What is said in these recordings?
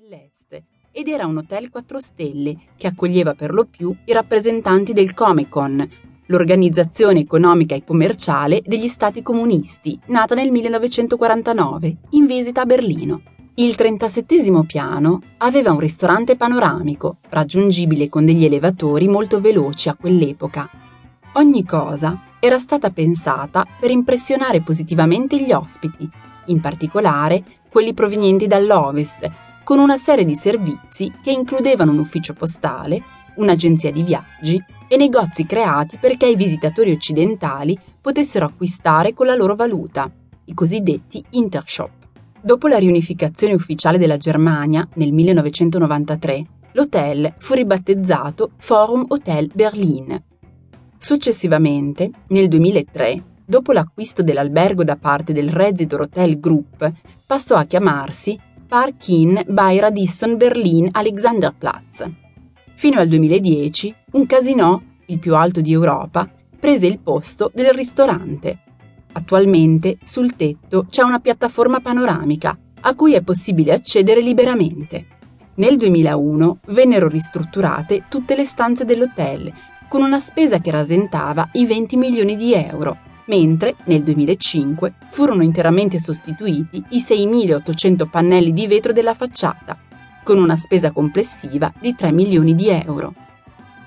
dell'Est ed era un hotel 4 stelle che accoglieva per lo più i rappresentanti del Comecon, l'organizzazione economica e commerciale degli stati comunisti, nata nel 1949, in visita a Berlino. Il 37 piano aveva un ristorante panoramico, raggiungibile con degli elevatori molto veloci a quell'epoca. Ogni cosa era stata pensata per impressionare positivamente gli ospiti, in particolare quelli provenienti dall'Ovest, con una serie di servizi che includevano un ufficio postale, un'agenzia di viaggi e negozi creati perché i visitatori occidentali potessero acquistare con la loro valuta, i cosiddetti intershop. Dopo la riunificazione ufficiale della Germania nel 1993, l'hotel fu ribattezzato Forum Hotel Berlin. Successivamente, nel 2003, dopo l'acquisto dell'albergo da parte del Residor Hotel Group, passò a chiamarsi Park Inn by Radisson Berlin Alexanderplatz. Fino al 2010, un casinò, il più alto di Europa, prese il posto del ristorante. Attualmente sul tetto c'è una piattaforma panoramica a cui è possibile accedere liberamente. Nel 2001 vennero ristrutturate tutte le stanze dell'hotel con una spesa che rasentava i 20 milioni di euro, mentre nel 2005 furono interamente sostituiti i 6.800 pannelli di vetro della facciata, con una spesa complessiva di 3 milioni di euro.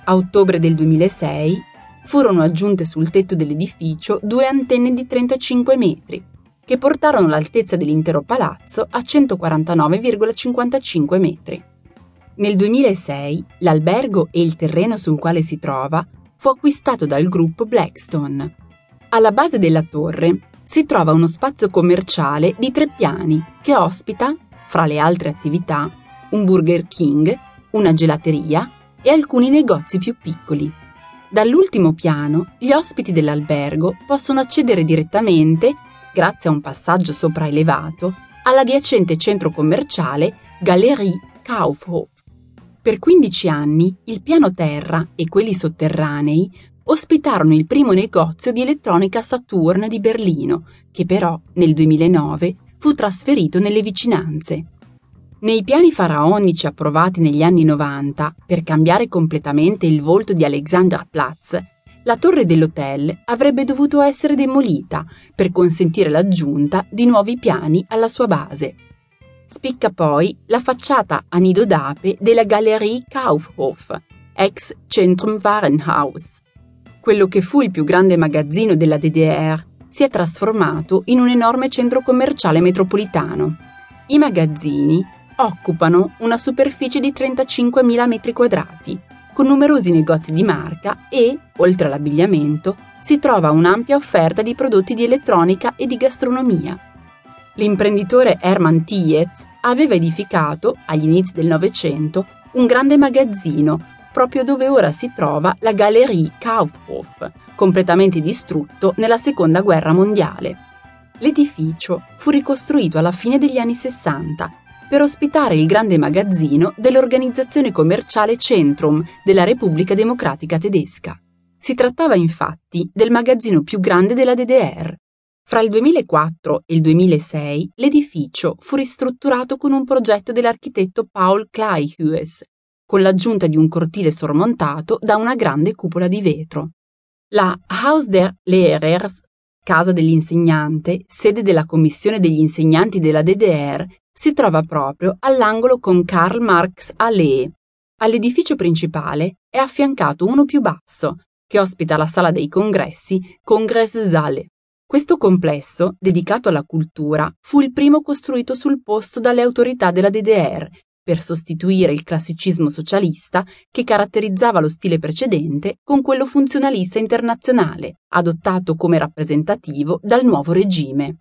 A ottobre del 2006 furono aggiunte sul tetto dell'edificio due antenne di 35 metri, che portarono l'altezza dell'intero palazzo a 149,55 metri. Nel 2006 l'albergo e il terreno sul quale si trova fu acquistato dal gruppo Blackstone. Alla base della torre si trova uno spazio commerciale di tre piani che ospita, fra le altre attività, un Burger King, una gelateria e alcuni negozi più piccoli. Dall'ultimo piano gli ospiti dell'albergo possono accedere direttamente, grazie a un passaggio sopraelevato, all'adiacente centro commerciale Galerie Kaufhof. Per 15 anni il piano terra e quelli sotterranei ospitarono il primo negozio di elettronica Saturn di Berlino, che però nel 2009 fu trasferito nelle vicinanze. Nei piani faraonici approvati negli anni 90 per cambiare completamente il volto di Alexanderplatz, la torre dell'hotel avrebbe dovuto essere demolita per consentire l'aggiunta di nuovi piani alla sua base. Spicca poi la facciata a nido d'ape della Galerie Kaufhof, ex Centrum Warenhaus. Quello che fu il più grande magazzino della DDR si è trasformato in un enorme centro commerciale metropolitano. I magazzini occupano una superficie di 35.000 m2, con numerosi negozi di marca e, oltre all'abbigliamento, si trova un'ampia offerta di prodotti di elettronica e di gastronomia. L'imprenditore Hermann Tietz aveva edificato, agli inizi del Novecento, un grande magazzino proprio dove ora si trova la Galerie Kaufhof, completamente distrutto nella Seconda Guerra Mondiale. L'edificio fu ricostruito alla fine degli anni 60 per ospitare il grande magazzino dell'organizzazione commerciale Centrum della Repubblica Democratica Tedesca. Si trattava infatti del magazzino più grande della DDR. Fra il 2004 e il 2006 l'edificio fu ristrutturato con un progetto dell'architetto Paul Kleihues, con l'aggiunta di un cortile sormontato da una grande cupola di vetro. La Haus der Lehrers, casa dell'insegnante, sede della commissione degli insegnanti della DDR, si trova proprio all'angolo con Karl Marx Allee. All'edificio principale è affiancato uno più basso, che ospita la sala dei congressi Kongresssaale. Questo complesso, dedicato alla cultura, fu il primo costruito sul posto dalle autorità della DDR per sostituire il classicismo socialista che caratterizzava lo stile precedente con quello funzionalista internazionale, adottato come rappresentativo dal nuovo regime.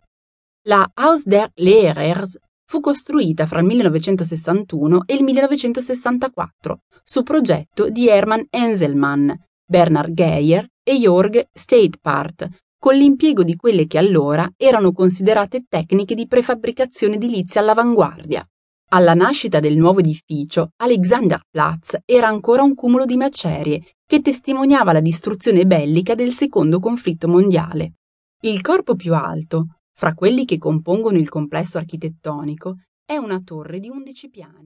La Haus der Lehrers fu costruita fra il 1961 e il 1964 su progetto di Hermann Enselmann, Bernard Geyer e Jörg Steidpart, con l'impiego di quelle che allora erano considerate tecniche di prefabbricazione edilizia all'avanguardia. Alla nascita del nuovo edificio, Alexanderplatz era ancora un cumulo di macerie che testimoniava la distruzione bellica del secondo conflitto mondiale. Il corpo più alto, fra quelli che compongono il complesso architettonico, è una torre di 11 piani.